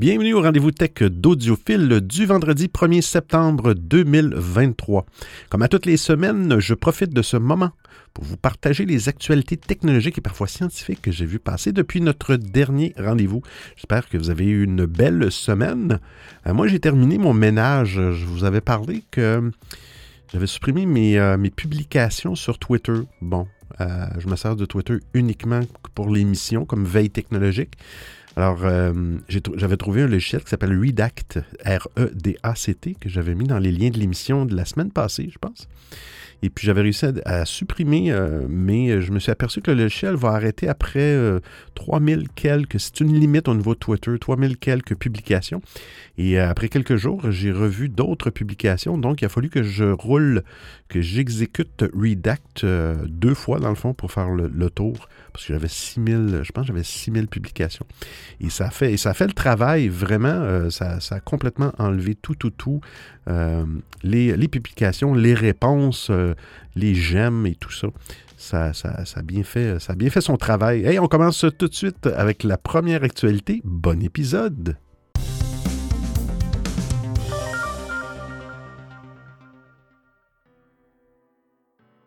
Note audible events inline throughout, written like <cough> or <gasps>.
Bienvenue au rendez-vous tech d'Audiophile du vendredi 1er septembre 2023. Comme à toutes les semaines, je profite de ce moment pour vous partager les actualités technologiques et parfois scientifiques que j'ai vu passer depuis notre dernier rendez-vous. J'espère que vous avez eu une belle semaine. Euh, moi, j'ai terminé mon ménage. Je vous avais parlé que j'avais supprimé mes, euh, mes publications sur Twitter. Bon, euh, je me sers de Twitter uniquement pour l'émission comme veille technologique. Alors, euh, j'avais trouvé un logiciel qui s'appelle Redact, R-E-D-A-C-T, que j'avais mis dans les liens de l'émission de la semaine passée, je pense. Et puis j'avais réussi à, supprimer, euh, mais je me suis aperçu que le logiciel va arrêter après 3000 quelques, c'est une limite au niveau Twitter, 3000 quelques publications. Et après quelques jours, j'ai revu d'autres publications, donc il a fallu que je roule, que j'exécute Redact deux fois dans le fond pour faire le, tour, parce que j'avais 6000, je pense j'avais 6000 publications. Et ça fait, ça fait le travail vraiment, ça, a complètement enlevé tout, tout, tout, les, les, publications, les réponses, les j'aime et tout ça. Ça, ça, ça, a bien fait, ça a bien fait son travail. Hey, on commence tout de suite avec la première actualité. Bon épisode!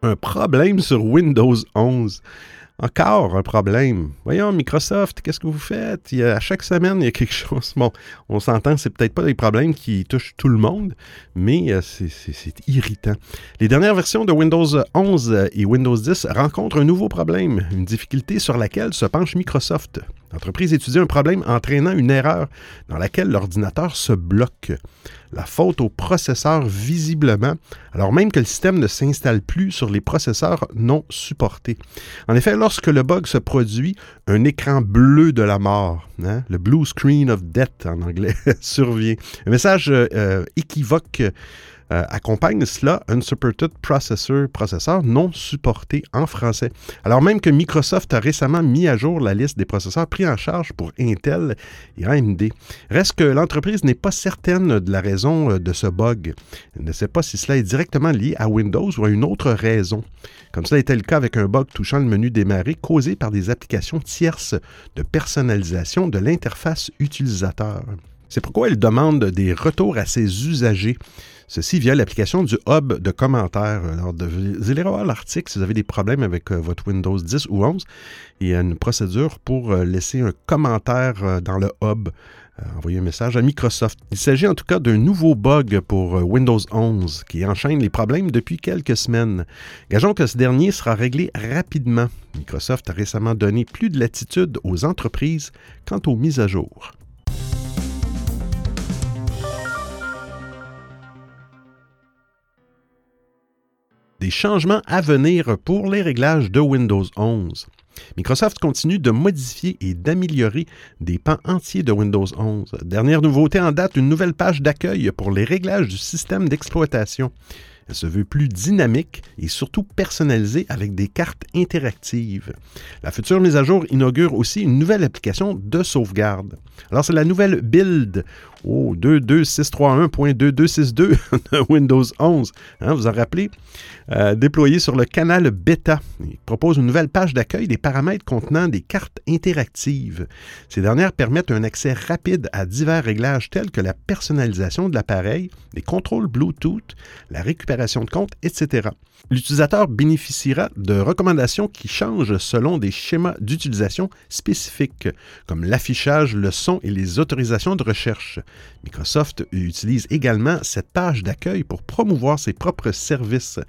Un problème sur Windows 11. Encore un problème. Voyons, Microsoft, qu'est-ce que vous faites? Il y a, à chaque semaine, il y a quelque <laughs> chose. Bon, on s'entend, c'est peut-être pas des problèmes qui touchent tout le monde, mais euh, c'est irritant. Les dernières versions de Windows 11 et Windows 10 rencontrent un nouveau problème, une difficulté sur laquelle se penche Microsoft. L'entreprise étudie un problème entraînant une erreur dans laquelle l'ordinateur se bloque. La faute au processeur visiblement, alors même que le système ne s'installe plus sur les processeurs non supportés. En effet, lorsque le bug se produit, un écran bleu de la mort, hein, le blue screen of death en anglais, <laughs> survient. Un message euh, euh, équivoque euh, accompagne cela Unsupported Processor, processeur non supporté en français. Alors même que Microsoft a récemment mis à jour la liste des processeurs pris en charge pour Intel et AMD. Reste que l'entreprise n'est pas certaine de la raison euh, de ce bug. Elle ne sait pas si cela est directement lié à Windows ou à une autre raison. Comme cela était le cas avec un bug touchant le menu démarrer causé par des applications tierces de personnalisation de l'interface utilisateur. C'est pourquoi elle demande des retours à ses usagers. Ceci via l'application du hub de commentaires. Alors, vous allez voir l'article si vous avez des problèmes avec euh, votre Windows 10 ou 11. Il y a une procédure pour euh, laisser un commentaire euh, dans le hub. envoyer un message à Microsoft. Il s'agit en tout cas d'un nouveau bug pour Windows 11 qui enchaîne les problèmes depuis quelques semaines. Gageons que ce dernier sera réglé rapidement. Microsoft a récemment donné plus de latitude aux entreprises quant aux mises à jour. Des changements à venir pour les réglages de Windows 11. Microsoft continue de modifier et d'améliorer des pans entiers de Windows 11. Dernière nouveauté en date, une nouvelle page d'accueil pour les réglages du système d'exploitation. Elle se veut plus dynamique et surtout personnalisée avec des cartes interactives. La future mise à jour inaugure aussi une nouvelle application de sauvegarde. Alors, c'est la nouvelle build Oh, 22631.2262 de <laughs> Windows 11. Hein, vous en rappelez? Euh, déployé sur le canal bêta. Il propose une nouvelle page d'accueil des paramètres contenant des cartes interactives. Ces dernières permettent un accès rapide à divers réglages tels que la personnalisation de l'appareil, les contrôles Bluetooth, la récupération de etc. L'utilisateur bénéficiera de recommandations qui changent selon des schémas d'utilisation spécifiques, comme l'affichage, le son et les autorisations de recherche. Microsoft utilise également cette page d'accueil pour promouvoir ses propres services.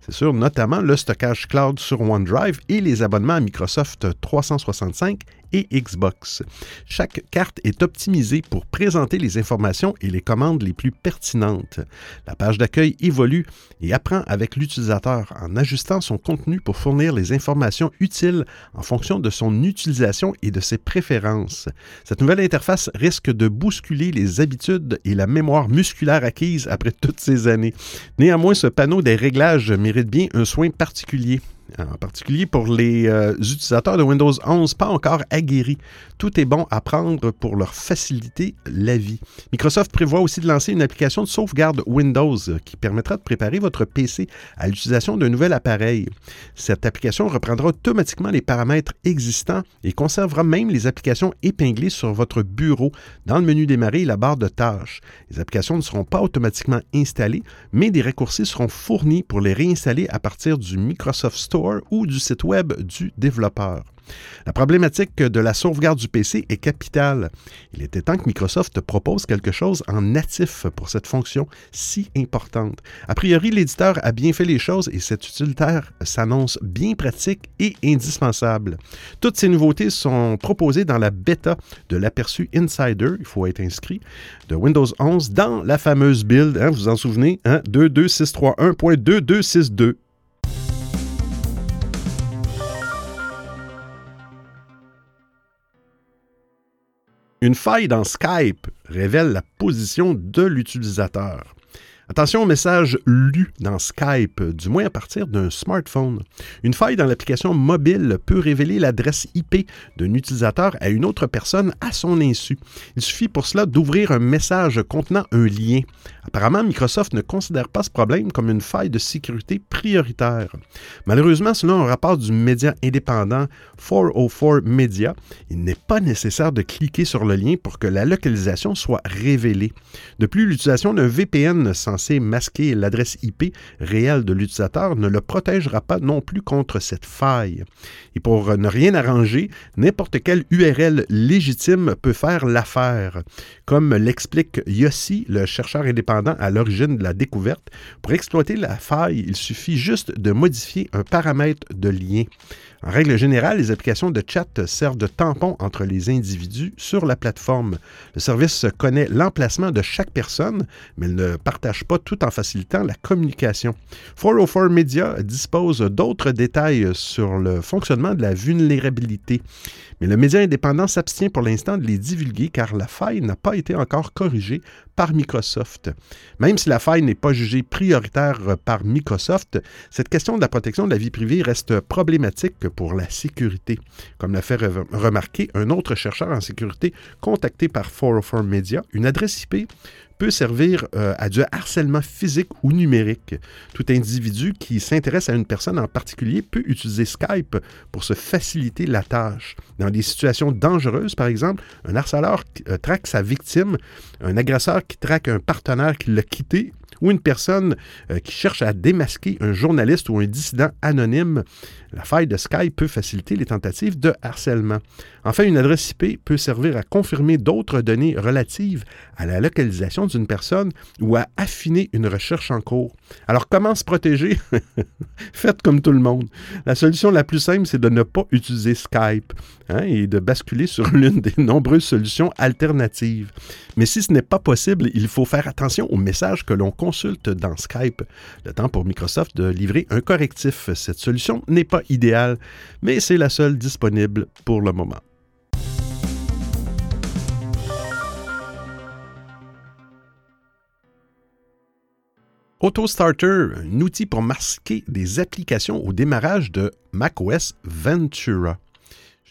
C'est sûr, notamment le stockage cloud sur OneDrive et les abonnements à Microsoft 365 et Xbox. Chaque carte est optimisée pour présenter les informations et les commandes les plus pertinentes. La page d'accueil évolue et apprend avec l'utilisateur en ajustant son contenu pour fournir les informations utiles en fonction de son utilisation et de ses préférences. Cette nouvelle interface risque de bousculer les habitudes et la mémoire musculaire acquise après toutes ces années. Néanmoins, ce panneau des réglages mérite bien un soin particulier. En particulier pour les euh, utilisateurs de Windows 11 pas encore aguerris. Tout est bon à prendre pour leur faciliter la vie. Microsoft prévoit aussi de lancer une application de sauvegarde Windows qui permettra de préparer votre PC à l'utilisation d'un nouvel appareil. Cette application reprendra automatiquement les paramètres existants et conservera même les applications épinglées sur votre bureau dans le menu démarrer et la barre de tâches. Les applications ne seront pas automatiquement installées, mais des raccourcis seront fournis pour les réinstaller à partir du Microsoft Store ou du site web du développeur. La problématique de la sauvegarde du PC est capitale. Il était temps que Microsoft propose quelque chose en natif pour cette fonction si importante. A priori, l'éditeur a bien fait les choses et cet utilitaire s'annonce bien pratique et indispensable. Toutes ces nouveautés sont proposées dans la bêta de l'aperçu Insider, il faut être inscrit, de Windows 11 dans la fameuse build, hein, vous vous en souvenez, hein, 22631.2262. Une faille dans Skype révèle la position de l'utilisateur. Attention au message lu dans Skype, du moins à partir d'un smartphone. Une faille dans l'application mobile peut révéler l'adresse IP d'un utilisateur à une autre personne à son insu. Il suffit pour cela d'ouvrir un message contenant un lien. Apparemment, Microsoft ne considère pas ce problème comme une faille de sécurité prioritaire. Malheureusement, selon un rapport du média indépendant 404 Media, il n'est pas nécessaire de cliquer sur le lien pour que la localisation soit révélée. De plus, l'utilisation d'un VPN censé masquer l'adresse IP réelle de l'utilisateur ne le protégera pas non plus contre cette faille. Et pour ne rien arranger, n'importe quelle URL légitime peut faire l'affaire. Comme l'explique Yossi, le chercheur indépendant à l'origine de la découverte, pour exploiter la faille, il suffit juste de modifier un paramètre de lien. En règle générale, les applications de chat servent de tampon entre les individus sur la plateforme. Le service connaît l'emplacement de chaque personne, mais ne partage pas tout en facilitant la communication. 404 Media dispose d'autres détails sur le fonctionnement de la vulnérabilité, mais le média indépendant s'abstient pour l'instant de les divulguer car la faille n'a pas été encore corrigée Microsoft. Même si la faille n'est pas jugée prioritaire par Microsoft, cette question de la protection de la vie privée reste problématique pour la sécurité, comme l'a fait remarquer un autre chercheur en sécurité contacté par 404 Media. Une adresse IP peut servir euh, à du harcèlement physique ou numérique. Tout individu qui s'intéresse à une personne en particulier peut utiliser Skype pour se faciliter la tâche. Dans des situations dangereuses, par exemple, un harceleur euh, traque sa victime, un agresseur qui traque un partenaire qui l'a quitté ou une personne euh, qui cherche à démasquer un journaliste ou un dissident anonyme, la faille de Skype peut faciliter les tentatives de harcèlement. Enfin, une adresse IP peut servir à confirmer d'autres données relatives à la localisation d'une personne ou à affiner une recherche en cours. Alors, comment se protéger? <laughs> Faites comme tout le monde. La solution la plus simple, c'est de ne pas utiliser Skype hein, et de basculer sur <laughs> l'une des nombreuses solutions alternatives. Mais si ce n'est pas possible, il faut faire attention aux messages que l'on consulte dans Skype. Le temps pour Microsoft de livrer un correctif. Cette solution n'est pas idéale, mais c'est la seule disponible pour le moment. AutoStarter, un outil pour masquer des applications au démarrage de macOS Ventura.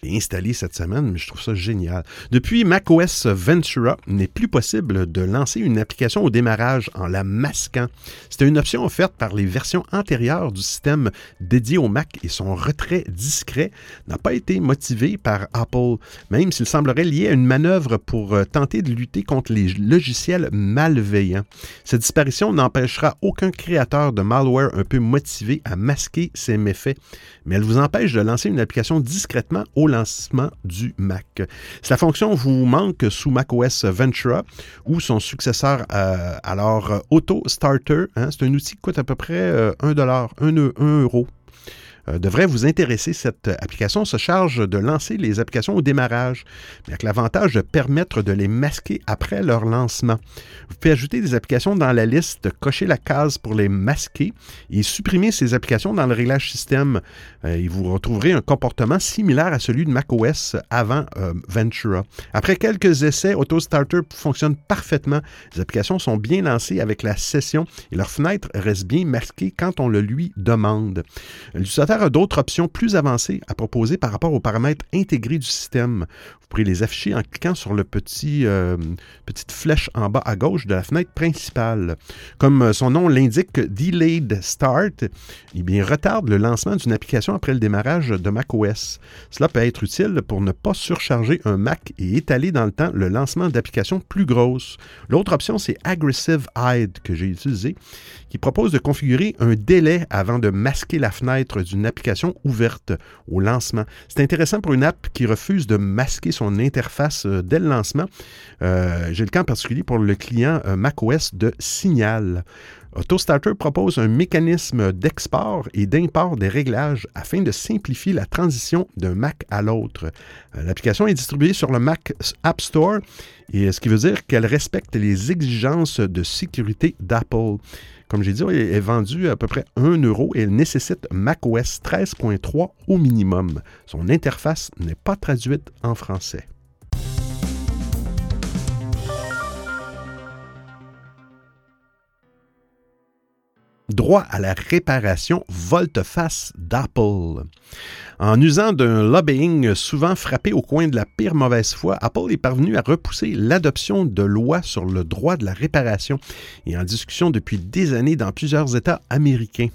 J'ai installé cette semaine, mais je trouve ça génial. Depuis macOS Ventura, il n'est plus possible de lancer une application au démarrage en la masquant. C'était une option offerte par les versions antérieures du système dédié au Mac et son retrait discret n'a pas été motivé par Apple, même s'il semblerait lié à une manœuvre pour euh, tenter de lutter contre les logiciels malveillants. Cette disparition n'empêchera aucun créateur de malware un peu motivé à masquer ses méfaits, mais elle vous empêche de lancer une application discrètement au lancement du Mac. La fonction vous manque sous macOS Ventura ou son successeur, euh, alors euh, Auto Starter, hein, c'est un outil qui coûte à peu près 1 dollar, 1 euro euh, devrait vous intéresser. Cette application se charge de lancer les applications au démarrage, avec l'avantage de permettre de les masquer après leur lancement. Vous pouvez ajouter des applications dans la liste, cocher la case pour les masquer et supprimer ces applications dans le réglage système. Euh, et vous retrouverez un comportement similaire à celui de macOS avant euh, Ventura. Après quelques essais, AutoStarter fonctionne parfaitement. Les applications sont bien lancées avec la session et leur fenêtre reste bien masquée quand on le lui demande. L'utilisateur d'autres options plus avancées à proposer par rapport aux paramètres intégrés du système. Pourrez les afficher en cliquant sur le petit euh, petite flèche en bas à gauche de la fenêtre principale. Comme son nom l'indique, Delayed Start, eh bien, retarde le lancement d'une application après le démarrage de macOS. Cela peut être utile pour ne pas surcharger un Mac et étaler dans le temps le lancement d'applications plus grosses. L'autre option, c'est Aggressive Hide que j'ai utilisé, qui propose de configurer un délai avant de masquer la fenêtre d'une application ouverte au lancement. C'est intéressant pour une app qui refuse de masquer son interface euh, dès le lancement. Euh, j'ai le cas en particulier pour le client euh, macOS de Signal. AutoStarter propose un mécanisme d'export et d'import des réglages afin de simplifier la transition d'un Mac à l'autre. L'application est distribuée sur le Mac App Store, et ce qui veut dire qu'elle respecte les exigences de sécurité d'Apple. Comme j'ai dit, elle est vendue à peu près 1 euro et elle nécessite macOS 13.3 au minimum. Son interface n'est pas traduite en français. droit à la réparation volte-face d'Apple. En usant d'un lobbying souvent frappé au coin de la pire mauvaise foi, Apple est parvenu à repousser l'adoption de lois sur le droit de la réparation et en discussion depuis des années dans plusieurs États américains.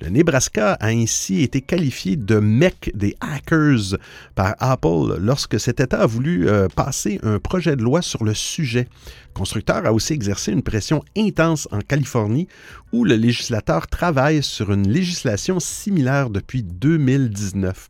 Le Nebraska a ainsi été qualifié de mec des hackers par Apple lorsque cet État a voulu euh, passer un projet de loi sur le sujet. Constructeur a aussi exercé une pression intense en Californie où le législateur travaille sur une législation similaire depuis 2019.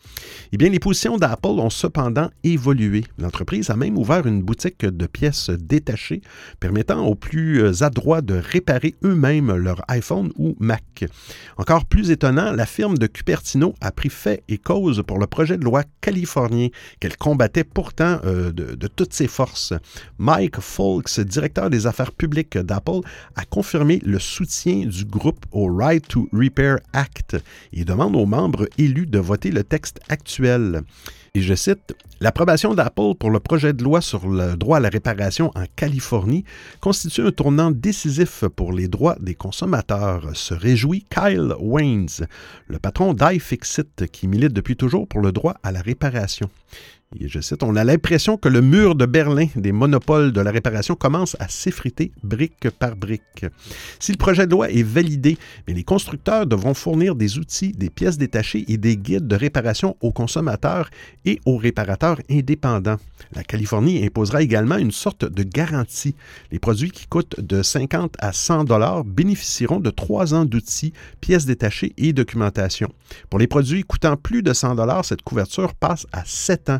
Eh bien, les positions d'Apple ont cependant évolué. L'entreprise a même ouvert une boutique de pièces détachées permettant aux plus adroits de réparer eux-mêmes leur iPhone ou Mac. Encore plus étonnant, la firme de Cupertino a pris fait et cause pour le projet de loi californien qu'elle combattait pourtant euh, de, toutes ses forces. Mike Folks, directeur des affaires publiques d'Apple, a confirmé le soutien du groupe au Right to Repair Act et demande aux membres élus de voter le texte actuel. Et je cite, L'approbation d'Apple pour le projet de loi sur le droit à la réparation en Californie constitue un tournant décisif pour les droits des consommateurs, se réjouit Kyle Waynes, le patron d'iFixit qui milite depuis toujours pour le droit à la réparation. On a l'impression que le mur de Berlin des monopoles de la réparation commence à s'effriter brique par brique. Si le projet de loi est validé, mais les constructeurs devront fournir des outils, des pièces détachées et des guides de réparation aux consommateurs et aux réparateurs indépendants. La Californie imposera également une sorte de garantie. Les produits qui coûtent de 50 à 100 dollars bénéficieront de trois ans d'outils, pièces détachées et documentation. Pour les produits coûtant plus de 100 dollars, cette couverture passe à 7 ans.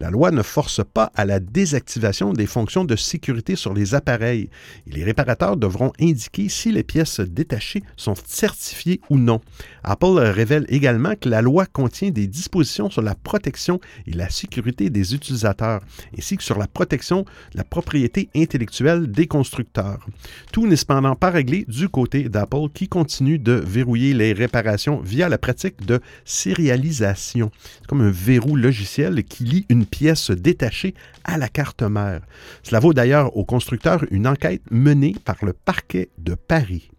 La loi ne force pas à la désactivation des fonctions de sécurité sur les appareils et les réparateurs devront indiquer si les pièces détachées sont certifiées ou non. Apple révèle également que la loi contient des dispositions sur la protection et la sécurité des utilisateurs, ainsi que sur la protection de la propriété intellectuelle des constructeurs. Tout n'est cependant pas réglé du côté d'Apple qui continue de verrouiller les réparations via la pratique de sérialisation. C'est comme un verrou logiciel qui lie une pièce détachée à la carte mère. Cela vaut d'ailleurs au constructeur une enquête menée par le parquet de Paris.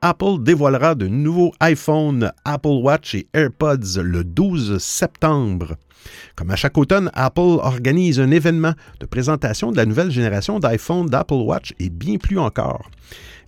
Apple dévoilera de nouveaux iPhone, Apple Watch et AirPods le 12 septembre. Comme à chaque automne, Apple organise un événement de présentation de la nouvelle génération d'iPhone, d'Apple Watch et bien plus encore.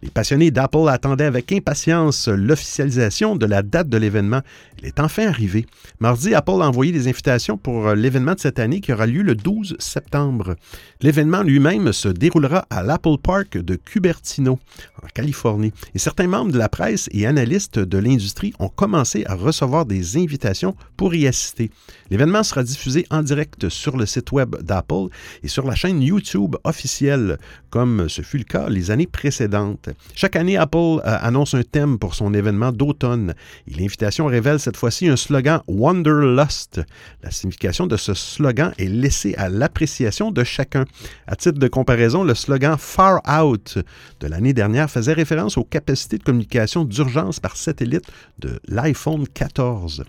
Les passionnés d'Apple attendaient avec impatience l'officialisation de la date de l'événement. Il est enfin arrivé. Mardi, Apple a envoyé des invitations pour l'événement de cette année qui aura lieu le 12 septembre. L'événement lui-même se déroulera à l'Apple Park de Cupertino, en Californie. Et certains membres de la presse et analystes de l'industrie ont commencé à recevoir des invitations pour y assister. L'événement sera diffusé en direct sur le site web d'Apple et sur la chaîne YouTube officielle, comme ce fut le cas les années précédentes. Chaque année, Apple euh, annonce un thème pour son événement d'automne et l'invitation révèle cette fois-ci un slogan Wanderlust. La signification de ce slogan est laissée à l'appréciation de chacun. À titre de comparaison, le slogan Far Out de l'année dernière faisait référence aux capacités de communication d'urgence par satellite de l'iPhone 14.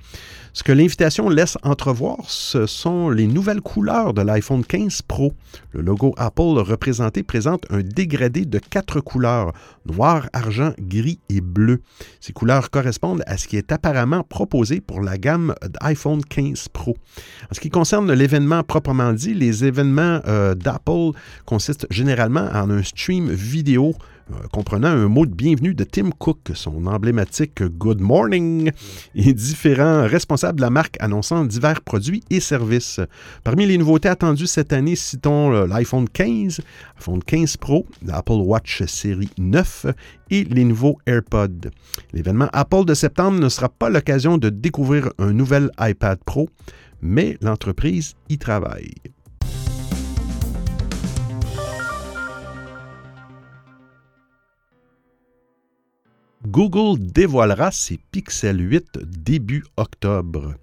Ce que l'invitation laisse entrevoir, ce sont les nouvelles couleurs de l'iPhone 15 Pro. Le logo Apple représenté présente un dégradé de quatre couleurs, noir, argent, gris et bleu. Ces couleurs correspondent à ce qui est apparemment proposé pour la gamme d'iPhone 15 Pro. En ce qui concerne l'événement proprement dit, les événements euh, d'Apple consistent généralement en un stream vidéo comprenant un mot de bienvenue de Tim Cook, son emblématique Good Morning, et différents responsables de la marque annonçant divers produits et services. Parmi les nouveautés attendues cette année, citons euh, l'iPhone 15, l'iPhone 15 Pro, l'Apple Watch série 9 et les nouveaux AirPods. L'événement Apple de septembre ne sera pas l'occasion de découvrir un nouvel iPad Pro, mais l'entreprise y travaille. Google dévoilera ses Pixel 8 début octobre.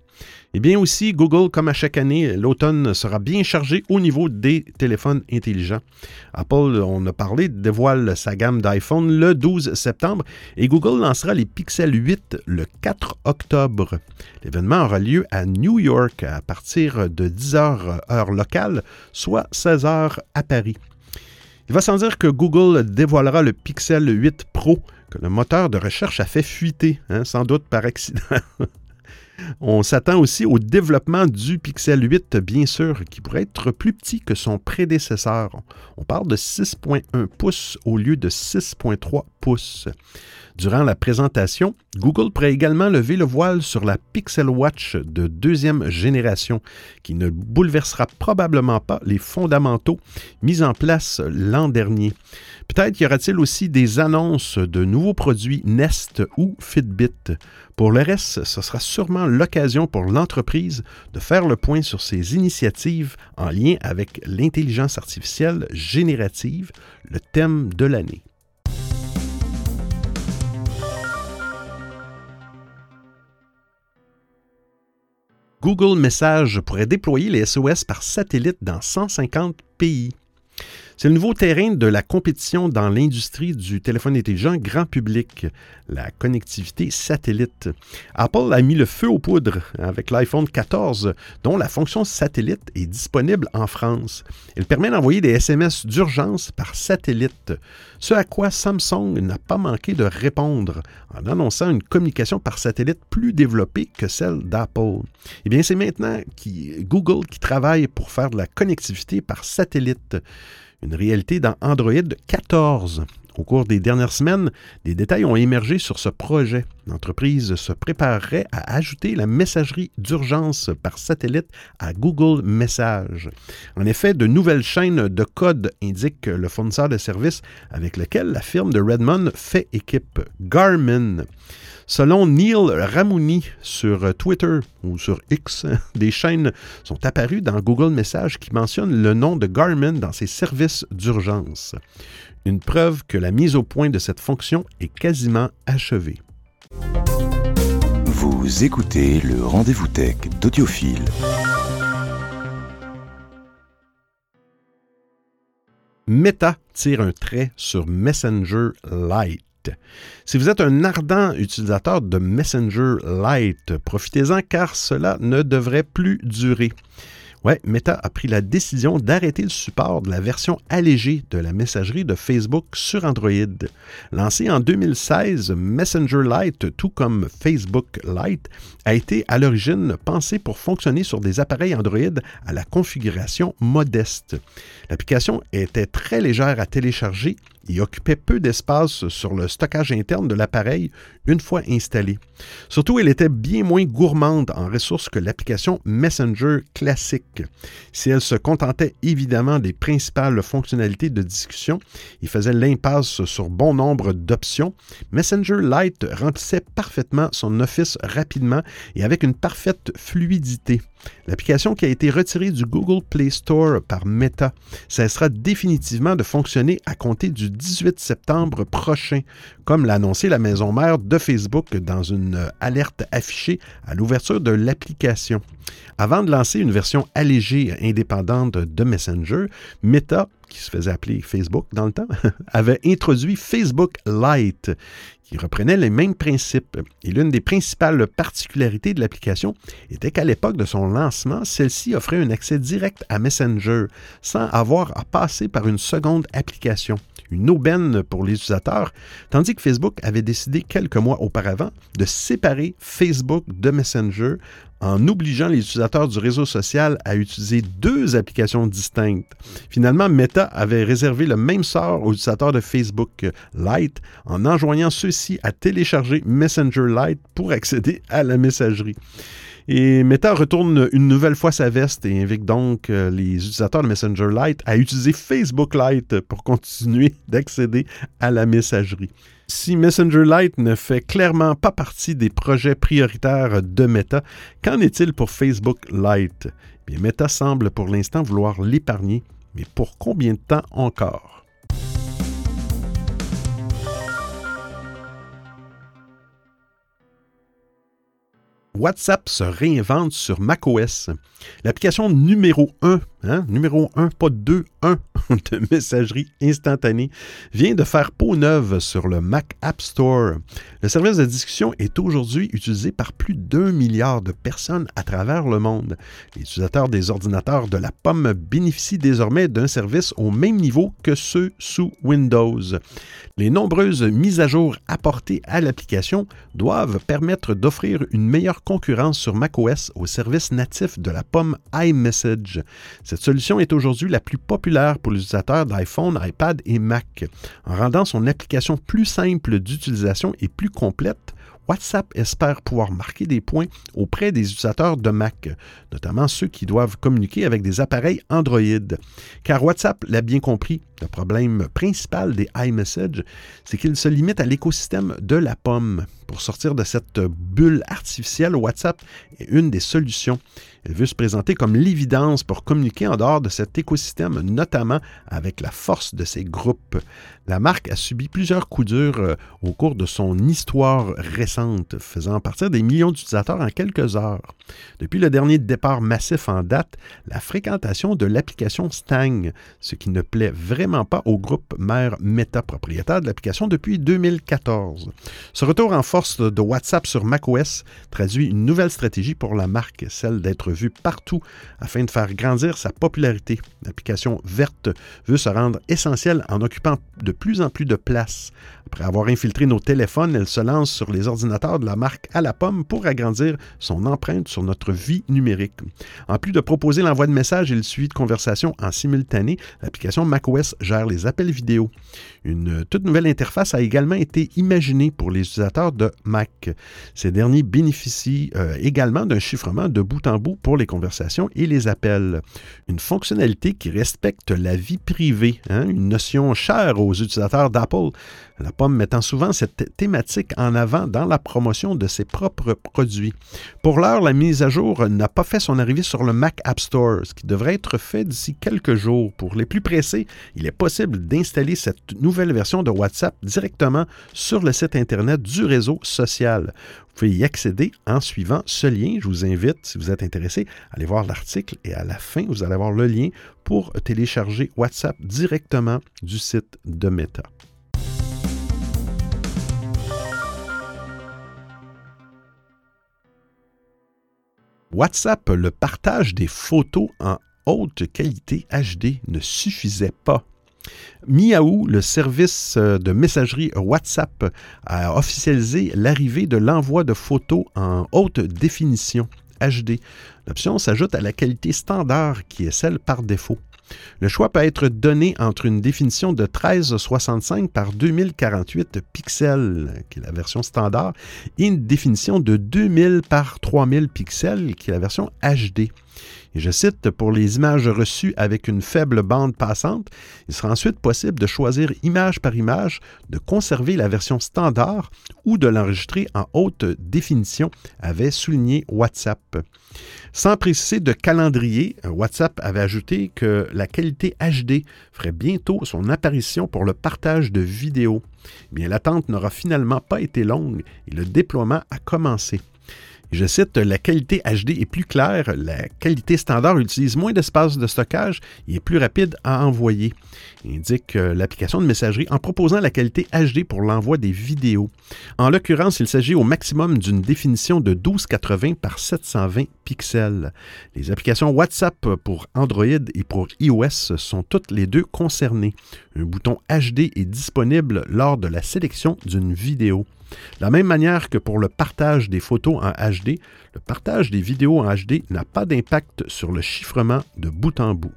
Et bien aussi, Google, comme à chaque année, l'automne sera bien chargé au niveau des téléphones intelligents. Apple, on a parlé, dévoile sa gamme d'iPhone le 12 septembre et Google lancera les Pixel 8 le 4 octobre. L'événement aura lieu à New York à partir de 10h heure locale, soit 16h à Paris. Il va sans dire que Google dévoilera le Pixel 8 Pro que le moteur de recherche a fait fuiter, hein, sans doute par accident. <laughs> On s'attend aussi au développement du Pixel 8, bien sûr, qui pourrait être plus petit que son prédécesseur. On parle de 6.1 pouces au lieu de 6.3 pouces. Durant la présentation, Google pourrait également lever le voile sur la Pixel Watch de deuxième génération, qui ne bouleversera probablement pas les fondamentaux mis en place l'an dernier. Peut-être y aura-t-il aussi des annonces de nouveaux produits Nest ou Fitbit. Pour le reste, ce sera sûrement l'occasion pour l'entreprise de faire le point sur ses initiatives en lien avec l'intelligence artificielle générative, le thème de l'année. Google Message pourrait déployer les SOS par satellite dans 150 pays. C'est le nouveau terrain de la compétition dans l'industrie du téléphone intelligent grand public, la connectivité satellite. Apple a mis le feu aux poudres avec l'iPhone 14, dont la fonction satellite est disponible en France. Elle permet d'envoyer des SMS d'urgence par satellite, ce à quoi Samsung n'a pas manqué de répondre en annonçant une communication par satellite plus développée que celle d'Apple. Eh bien, c'est maintenant Google qui travaille pour faire de la connectivité par satellite une réalité dans Android 14. Au cours des dernières semaines, des détails ont émergé sur ce projet. L'entreprise se préparerait à ajouter la messagerie d'urgence par satellite à Google Message. En effet, de nouvelles chaînes de code indiquent le fournisseur de services avec lequel la firme de Redmond fait équipe, Garmin. Selon Neil Ramouni sur Twitter ou sur X, <laughs> des chaînes sont apparues dans Google Message qui mentionnent le nom de Garmin dans ses services d'urgence. Une preuve que la mise au point de cette fonction est quasiment achevée. Vous écoutez le rendez-vous tech d'Audiophile. Meta tire un trait sur Messenger Si vous êtes un ardent utilisateur de Messenger Lite, profitez-en car cela ne devrait plus durer. Ouais, Meta a pris la décision d'arrêter le support de la version allégée de la messagerie de Facebook sur Android. Lancé en 2016, Messenger Lite, tout comme Facebook Lite, a été à l'origine pensé pour fonctionner sur des appareils Android à la configuration modeste. L'application était très légère à télécharger et occupait peu d'espace sur le stockage interne de l'appareil une fois installé. Surtout, elle était bien moins gourmande en ressources que l'application Messenger classique. Si elle se contentait évidemment des principales fonctionnalités de discussion et faisait l'impasse sur bon nombre d'options, Messenger Lite remplissait parfaitement son office rapidement et avec une parfaite fluidité. L'application qui a été retirée du Google Play Store par Meta cessera définitivement de fonctionner à compter du 18 septembre prochain, comme l'a annoncé la maison mère de Facebook dans une alerte affichée à l'ouverture de l'application. Avant de lancer une version allégée indépendante de Messenger, Meta qui se faisait appeler Facebook dans le temps, <laughs> avait introduit Facebook Lite, qui reprenait les mêmes principes. Et l'une des principales particularités de l'application était qu'à l'époque de son lancement, celle-ci offrait un accès direct à Messenger, sans avoir à passer par une seconde application une aubaine pour les utilisateurs, tandis que Facebook avait décidé quelques mois auparavant de séparer Facebook de Messenger en obligeant les utilisateurs du réseau social à utiliser deux applications distinctes. Finalement, Meta avait réservé le même sort aux utilisateurs de Facebook Lite en enjoignant ceux-ci à télécharger Messenger Lite pour accéder à la messagerie. Et Meta retourne une nouvelle fois sa veste et invite donc euh, les utilisateurs de Messenger Lite à utiliser Facebook Lite pour continuer <laughs> d'accéder à la messagerie. Si Messenger Lite ne fait clairement pas partie des projets prioritaires de Meta, qu'en est-il pour Facebook Lite? Bien, Meta semble pour l'instant vouloir l'épargner, mais pour combien de temps encore? WhatsApp se réinvente sur macOS. L'application numéro 1 Hein? Numéro 1, pas 2, 1 <laughs> de messagerie instantanée, vient de faire peau neuve sur le Mac App Store. Le service de discussion est aujourd'hui utilisé par plus d'un milliard de personnes à travers le monde. Les utilisateurs des ordinateurs de la pomme bénéficient désormais d'un service au même niveau que ceux sous Windows. Les nombreuses mises à jour apportées à l'application doivent permettre d'offrir une meilleure concurrence sur macOS au service natif de la pomme iMessage. Cette solution est aujourd'hui la plus populaire pour les utilisateurs d'iPhone, iPad et Mac. En rendant son application plus simple d'utilisation et plus complète, WhatsApp espère pouvoir marquer des points auprès des utilisateurs de Mac, notamment ceux qui doivent communiquer avec des appareils Android. Car WhatsApp l'a bien compris, le problème principal des iMessage, c'est qu'il se limite à l'écosystème de la pomme. Pour sortir de cette bulle artificielle, WhatsApp est une des solutions. Elle veut se présenter comme l'évidence pour communiquer en dehors de cet écosystème, notamment avec la force de ses groupes. La marque a subi plusieurs coups durs euh, au cours de son histoire récente, faisant partir des millions d'utilisateurs en quelques heures. Depuis le dernier départ massif en date, la fréquentation de l'application stagne, ce qui ne plaît vraiment pas au groupe mère Meta, propriétaire de l'application depuis 2014. Ce retour en force de WhatsApp sur macOS traduit une nouvelle stratégie pour la marque, celle d'être vue partout afin de faire grandir sa popularité. L'application verte veut se rendre essentielle en occupant de plus en plus de place. Après avoir infiltré nos téléphones, elle se lance sur les ordinateurs de la marque à la pomme pour agrandir son empreinte sur notre vie numérique. En plus de proposer l'envoi de messages et le suivi de conversations en simultané, l'application macOS gère les appels vidéo. Une toute nouvelle interface a également été imaginée pour les utilisateurs de Mac. Ces derniers bénéficient euh, également d'un chiffrement de bout en bout pour les conversations et les appels. Une fonctionnalité qui respecte la vie privée, hein, une notion chère aux utilisateurs d'Apple la pomme mettant souvent cette thématique en avant dans la promotion de ses propres produits. Pour l'heure, la mise à jour n'a pas fait son arrivée sur le Mac App Store, ce qui devrait être fait d'ici quelques jours. Pour les plus pressés, il est possible d'installer cette nouvelle version de WhatsApp directement sur le site Internet du réseau social. Vous pouvez y accéder en suivant ce lien. Je vous invite, si vous êtes intéressé, à aller voir l'article et à la fin, vous allez avoir le lien pour télécharger WhatsApp directement du site de Meta. WhatsApp, le partage des photos en haute qualité HD ne suffisait pas. Miaou, le service euh, de messagerie WhatsApp, a officialisé l'arrivée de l'envoi de photos en haute définition HD. L'option s'ajoute à la qualité standard qui est celle par défaut. Le choix peut être donné entre une définition de 1365 par 2048 pixels, qui est la version standard, et une définition de 2000 par 3000 pixels, qui est la version HD. Je cite, pour les images reçues avec une faible bande passante, il sera ensuite possible de choisir image par image, de conserver la version standard ou de l'enregistrer en haute définition, avait souligné WhatsApp. Sans préciser de calendrier, WhatsApp avait ajouté que la qualité HD ferait bientôt son apparition pour le partage de vidéos. Eh l'attente n'aura finalement pas été longue et le déploiement a commencé. Je cite, la qualité HD est plus claire, la qualité standard utilise moins d'espace de stockage et est plus rapide à envoyer. Indique l'application de messagerie en proposant la qualité HD pour l'envoi des vidéos. En l'occurrence, il s'agit au maximum d'une définition de 1280 par 720 pixels. Les applications WhatsApp pour Android et pour iOS sont toutes les deux concernées. Un bouton HD est disponible lors de la sélection d'une vidéo. De la même manière que pour le partage des photos en HD, le partage des vidéos en HD n'a pas d'impact sur le chiffrement de bout en bout.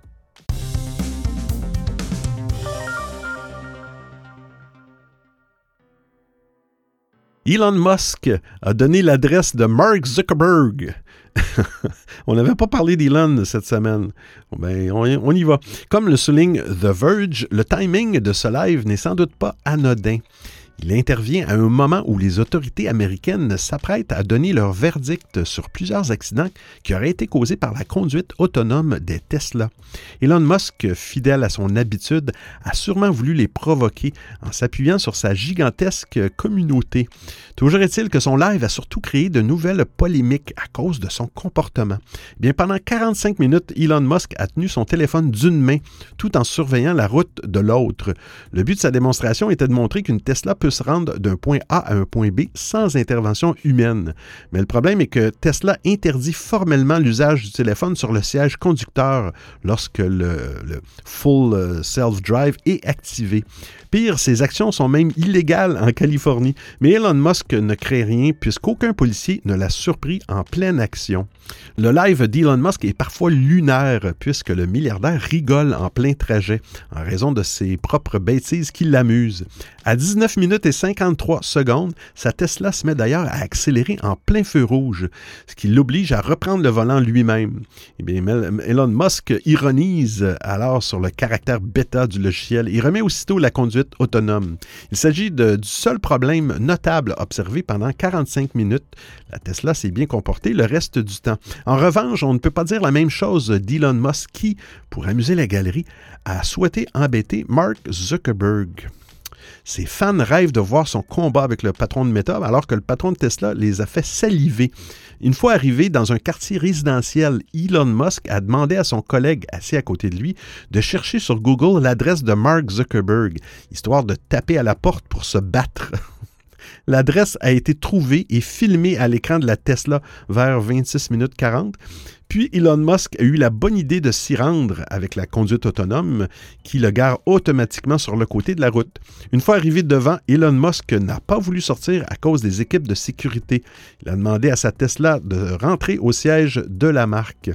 Elon Musk a donné l'adresse de Mark Zuckerberg. <laughs> on n'avait pas parlé d'Elon cette semaine. Ben, on, on, y va. Comme le souligne The Verge, le timing de ce live n'est sans doute pas anodin. Il intervient à un moment où les autorités américaines s'apprêtent à donner leur verdict sur plusieurs accidents qui auraient été causés par la conduite autonome des Tesla. Elon Musk, fidèle à son habitude, a sûrement voulu les provoquer en s'appuyant sur sa gigantesque communauté. Toujours est-il que son live a surtout créé de nouvelles polémiques à cause de son comportement. Bien, pendant 45 minutes, Elon Musk a tenu son téléphone d'une main tout en surveillant la route de l'autre. Le but de sa démonstration était de montrer qu'une Tesla peut se rendre d'un point A à un point B sans intervention humaine. Mais le problème est que Tesla interdit formellement l'usage du téléphone sur le siège conducteur lorsque le, Full euh, Self-Drive est activé. Pire, ces actions sont même illégales en Californie, mais Elon Musk ne crée rien puisqu'aucun policier ne l'a surpris en pleine action. Le live d'Elon Musk est parfois lunaire puisque le milliardaire rigole en plein trajet en raison de ses propres bêtises qui l'amusent. À 19 minutes et 53 secondes, sa Tesla se met d'ailleurs à accélérer en plein feu rouge, ce qui l'oblige à reprendre le volant lui-même. Eh Elon Musk ironise alors sur le caractère bêta du logiciel et remet aussitôt la conduite autonome. Il s'agit du seul problème notable observé pendant 45 minutes. La Tesla s'est bien comportée le reste du temps. En revanche, on ne peut pas dire la même chose d'Elon Musk qui, pour amuser la galerie, a souhaité embêter Mark Zuckerberg. Ses fans rêvent de voir son combat avec le patron de Meta, alors que le patron de Tesla les a fait saliver. Une fois arrivé dans un quartier résidentiel, Elon Musk a demandé à son collègue assis à côté de lui de chercher sur Google l'adresse de Mark Zuckerberg, histoire de taper à la porte pour se battre. <laughs> L'adresse a été trouvée et filmée à l'écran de la Tesla vers 26 minutes 40. Puis Elon Musk a eu la bonne idée de s'y rendre avec la conduite autonome qui le gare automatiquement sur le côté de la route. Une fois arrivé devant, Elon Musk n'a pas voulu sortir à cause des équipes de sécurité. Il a demandé à sa Tesla de rentrer au siège de la marque.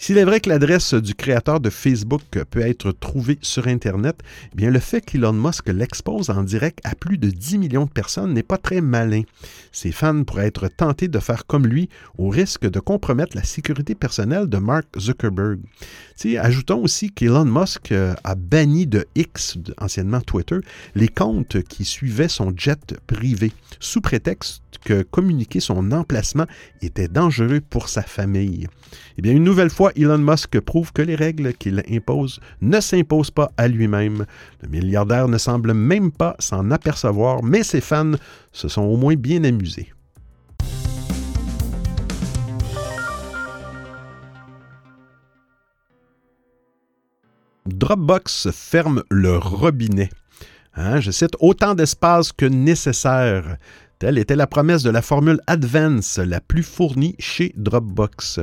S'il est vrai que l'adresse du créateur de Facebook peut être trouvée sur Internet, eh bien le fait qu'Elon Musk l'expose en direct à plus de 10 millions de personnes n'est pas très malin. Ses fans pourraient être tentés de faire comme lui au risque de compromettre la sécurité personnelle de Mark Zuckerberg. ajoutons aussi qu'Elon Musk euh, a banni de X, anciennement Twitter, les comptes qui suivaient son jet privé, sous prétexte que communiquer son emplacement était dangereux pour sa famille. Eh une nouvelle fois, Elon Musk prouve que les règles qu'il impose ne s'imposent pas à lui-même? Le milliardaire ne semble même pas s'en apercevoir, mais ses fans se sont au moins bien amusés. Dropbox ferme le robinet. Hein, je cite autant d'espace que nécessaire. Telle était la promesse de la formule Advance, la plus fournie chez Dropbox.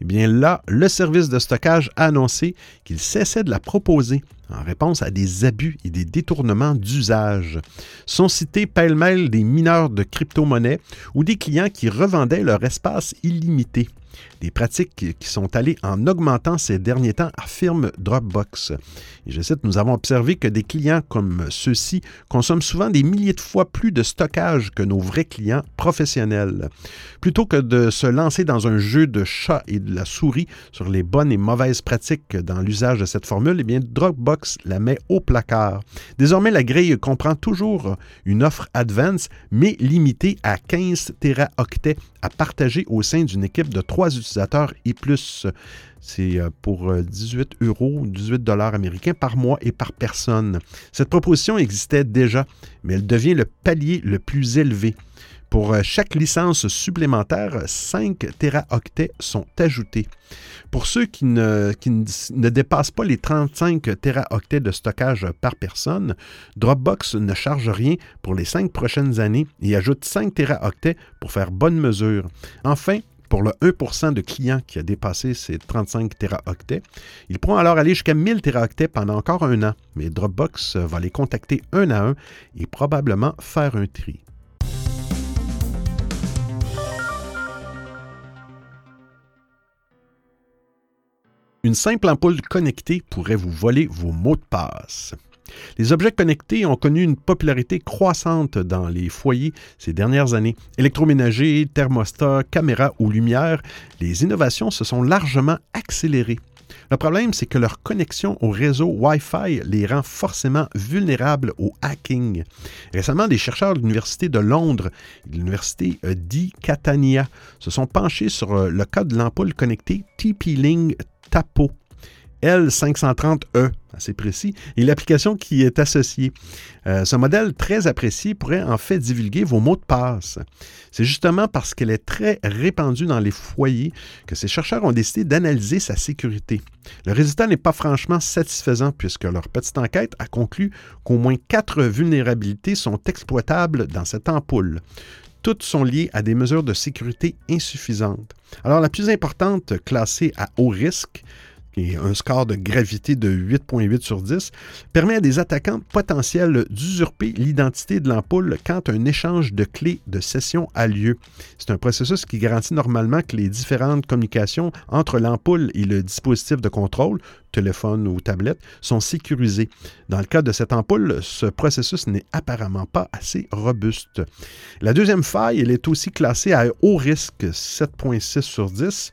Eh bien là, le service de stockage a annoncé qu'il cessait de la proposer en réponse à des abus et des détournements d'usage. Sont cités pêle-mêle des mineurs de crypto-monnaies ou des clients qui revendaient leur espace illimité. Des pratiques qui sont allées en augmentant ces derniers temps, affirme Dropbox. Et je cite, nous avons observé que des clients comme ceux-ci consomment souvent des milliers de fois plus de stockage que nos vrais clients professionnels. Plutôt que de se lancer dans un jeu de chat et de la souris sur les bonnes et mauvaises pratiques dans l'usage de cette formule, eh bien Dropbox la met au placard. Désormais, la grille comprend toujours une offre Advance, mais limitée à 15 téraoctets à partager au sein d'une équipe de trois utilisateurs et plus. C'est euh, pour 18 euh, euros, 18 dollars américains par mois et par personne. Cette proposition existait déjà, mais elle devient le palier le plus élevé. Pour euh, chaque licence supplémentaire, 5 téraoctets sont ajoutés. Pour ceux qui ne, dépassent pas les 35 téraoctets de stockage par personne, Dropbox ne charge rien pour les 5 prochaines années et ajoute 5 téraoctets pour faire bonne mesure. Enfin, pour le 1% de clients qui a dépassé ces 35 téraoctets. Ils pourront alors aller jusqu'à 1000 téraoctets pendant encore un an, mais Dropbox va les contacter un à un et probablement faire un tri. Une simple ampoule connectée pourrait vous voler vos mots de passe. Les objets connectés ont connu une popularité croissante dans les foyers ces dernières années. Électroménager, thermostat, caméra ou lumière, les innovations se sont largement accélérées. Le problème, c'est que leur connexion au réseau Wi-Fi les rend forcément vulnérables au hacking. Récemment, des chercheurs de l'Université de Londres et de l'Université di Catania se sont penchés sur euh, le cas de l'ampoule connectée TP-Link Tapo. L530E, assez précis, et l'application qui est associée. Euh, ce modèle très apprécié pourrait en fait divulguer vos mots de passe. C'est justement parce qu'elle est très répandue dans les foyers que ces chercheurs ont décidé d'analyser sa sécurité. Le résultat n'est pas franchement satisfaisant puisque leur petite enquête a conclu qu'au moins quatre vulnérabilités sont exploitables dans cette ampoule toutes sont liées à des mesures de sécurité insuffisantes. Alors la plus importante, classée à haut risque, et un score de gravité de 8.8 sur 10, permet à des attaquants potentiels d'usurper l'identité de l'ampoule quand un échange de clés de session a lieu. C'est un processus qui garantit normalement que les différentes communications entre l'ampoule et le dispositif de contrôle, téléphone ou tablette, sont sécurisées. Dans le cas de cette ampoule, ce processus n'est apparemment pas assez robuste. La deuxième faille, elle est aussi classée à haut risque, 7.6 sur 10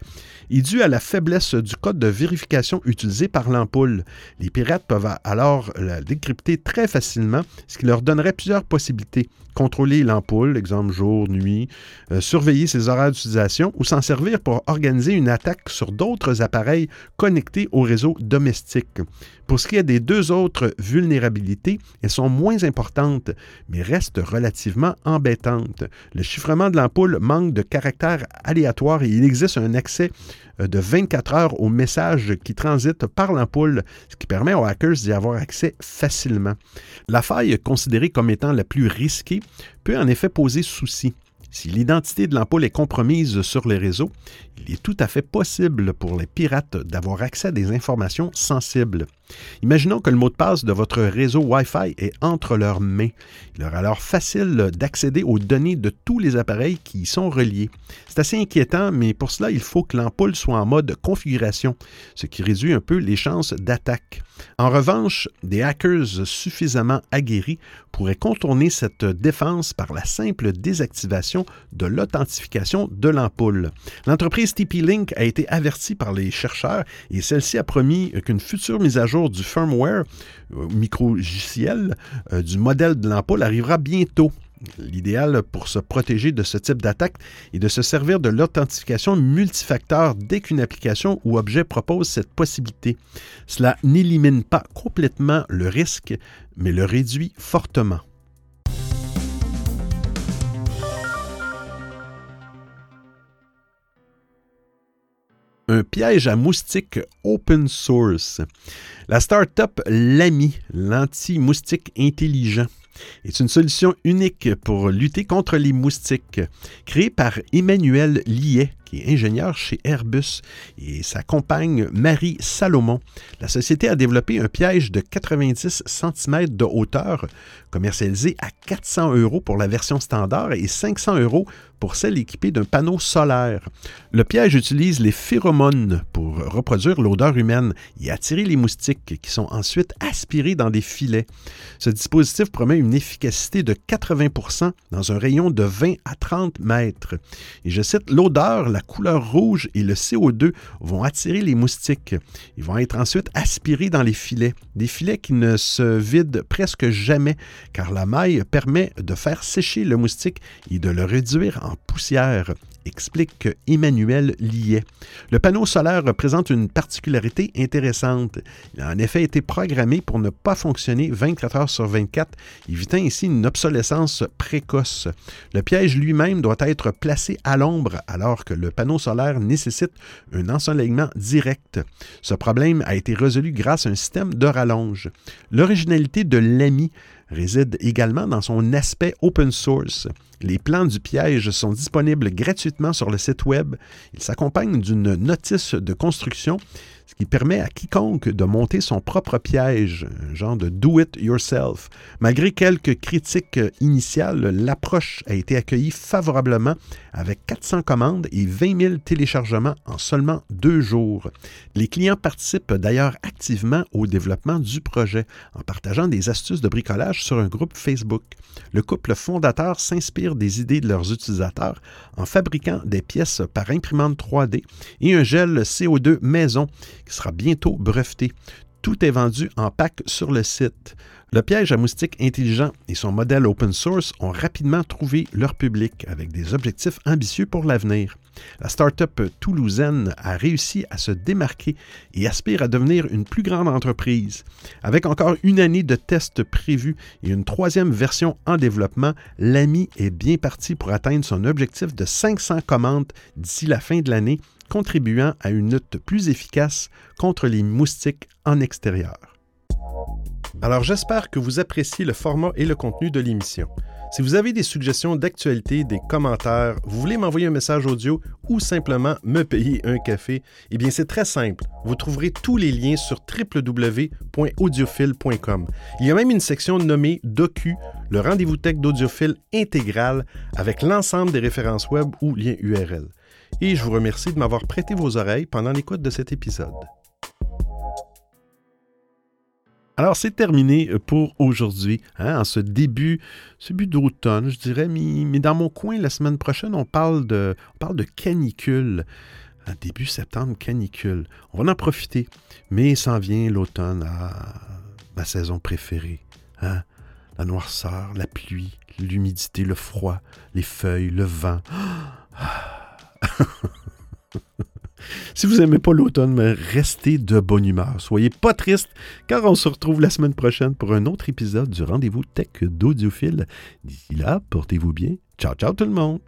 est dû à la faiblesse du code de vérification utilisé par l'ampoule. Les pirates peuvent alors la décrypter très facilement, ce qui leur donnerait plusieurs possibilités. Contrôler l'ampoule, exemple jour, nuit, euh, surveiller ses horaires d'utilisation ou s'en servir pour organiser une attaque sur d'autres appareils connectés au réseau domestique. Pour ce qui est des deux autres vulnérabilités, elles sont moins importantes, mais restent relativement embêtantes. Le chiffrement de l'ampoule manque de caractère aléatoire et il existe un accès de 24 heures aux messages qui transitent par l'ampoule, ce qui permet aux hackers d'y avoir accès facilement. La faille considérée comme étant la plus risquée peut en effet poser souci. Si l'identité de l'ampoule est compromise sur les réseaux, il est tout à fait possible pour les pirates d'avoir accès à des informations sensibles. Imaginons que le mot de passe de votre réseau Wi-Fi est entre leurs mains. Il leur est alors facile d'accéder aux données de tous les appareils qui y sont reliés. C'est assez inquiétant, mais pour cela, il faut que l'ampoule soit en mode configuration, ce qui réduit un peu les chances d'attaque. En revanche, des hackers suffisamment aguerris pourraient contourner cette défense par la simple désactivation de l'authentification de l'ampoule. L'entreprise TP-Link a été avertie par les chercheurs et celle-ci a promis qu'une future mise à jour du firmware euh, micro-logiciel euh, du modèle de l'ampoule arrivera bientôt. L'idéal pour se protéger de ce type d'attaque est de se servir de l'authentification multifacteur dès qu'une application ou objet propose cette possibilité. Cela n'élimine pas complètement le risque, mais le réduit fortement. Un piège à moustiques open source. La start-up Lamy, l'anti-moustique intelligent, est une solution unique pour lutter contre les moustiques. Créée par Emmanuel Liet, qui ingénieur chez Airbus, et sa compagne Marie Salomon, la société a développé un piège de 90 cm de hauteur, commercialisé à 400 euros pour la version standard et 500 euros pour celles équipées d'un panneau solaire. Le piège utilise les phéromones pour reproduire l'odeur humaine et attirer les moustiques qui sont ensuite aspirés dans des filets. Ce dispositif promet une efficacité de 80% dans un rayon de 20 à 30 mètres. Et je cite, l'odeur, la couleur rouge et le CO2 vont attirer les moustiques. Ils vont être ensuite aspirés dans les filets, des filets qui ne se vident presque jamais car la maille permet de faire sécher le moustique et de le réduire en poussière explique Emmanuel Liet. Le panneau solaire représente une particularité intéressante. Il a en effet été programmé pour ne pas fonctionner 24 heures sur 24, évitant ainsi une obsolescence précoce. Le piège lui-même doit être placé à l'ombre alors que le panneau solaire nécessite un ensoleillement direct. Ce problème a été résolu grâce à un système de rallonge. L'originalité de l'AMI réside également dans son aspect open source. Les plans du piège sont disponibles gratuitement sur le site Web. Ils s'accompagnent d'une notice de construction ce qui permet à quiconque de monter son propre piège, un genre de do it yourself. Malgré quelques critiques initiales, l'approche a été accueillie favorablement avec 400 commandes et 20 000 téléchargements en seulement deux jours. Les clients participent d'ailleurs activement au développement du projet en partageant des astuces de bricolage sur un groupe Facebook. Le couple fondateur s'inspire des idées de leurs utilisateurs en fabriquant des pièces par imprimante 3D et un gel CO2 maison qui sera bientôt breveté. Tout est vendu en pack sur le site. Le piège à moustiques intelligent et son modèle open source ont rapidement trouvé leur public avec des objectifs ambitieux pour l'avenir. La start-up toulousaine a réussi à se démarquer et aspire à devenir une plus grande entreprise. Avec encore une année de tests prévus et une troisième version en développement, l'AMI est bien parti pour atteindre son objectif de 500 commandes d'ici la fin de l'année, contribuant à une lutte plus efficace contre les moustiques en extérieur. Alors j'espère que vous appréciez le format et le contenu de l'émission. Si vous avez des suggestions d'actualité, des commentaires, vous voulez m'envoyer un message audio ou simplement me payer un café, eh bien c'est très simple. Vous trouverez tous les liens sur www.audiophile.com. Il y a même une section nommée Docu, le rendez-vous tech d'audiophile intégral avec l'ensemble des références web ou liens URL. Et je vous remercie de m'avoir prêté vos oreilles pendant l'écoute de cet épisode. Alors, c'est terminé euh, pour aujourd'hui, hein, en ce début, début d'automne, je dirais, mais, dans mon coin, la semaine prochaine, on parle de, parle de canicule. début septembre, canicule. On va en profiter. Mais s'en vient l'automne, ah, ma saison préférée. Hein? La noirceur, la pluie, l'humidité, le froid, les feuilles, le vent. <gasps> <laughs> Si vous n'aimez pas l'automne, restez de bonne humeur. Soyez pas triste, car on se retrouve la semaine prochaine pour un autre épisode du rendez-vous tech d'audiophile. D'ici là, portez-vous bien. Ciao, ciao tout le monde.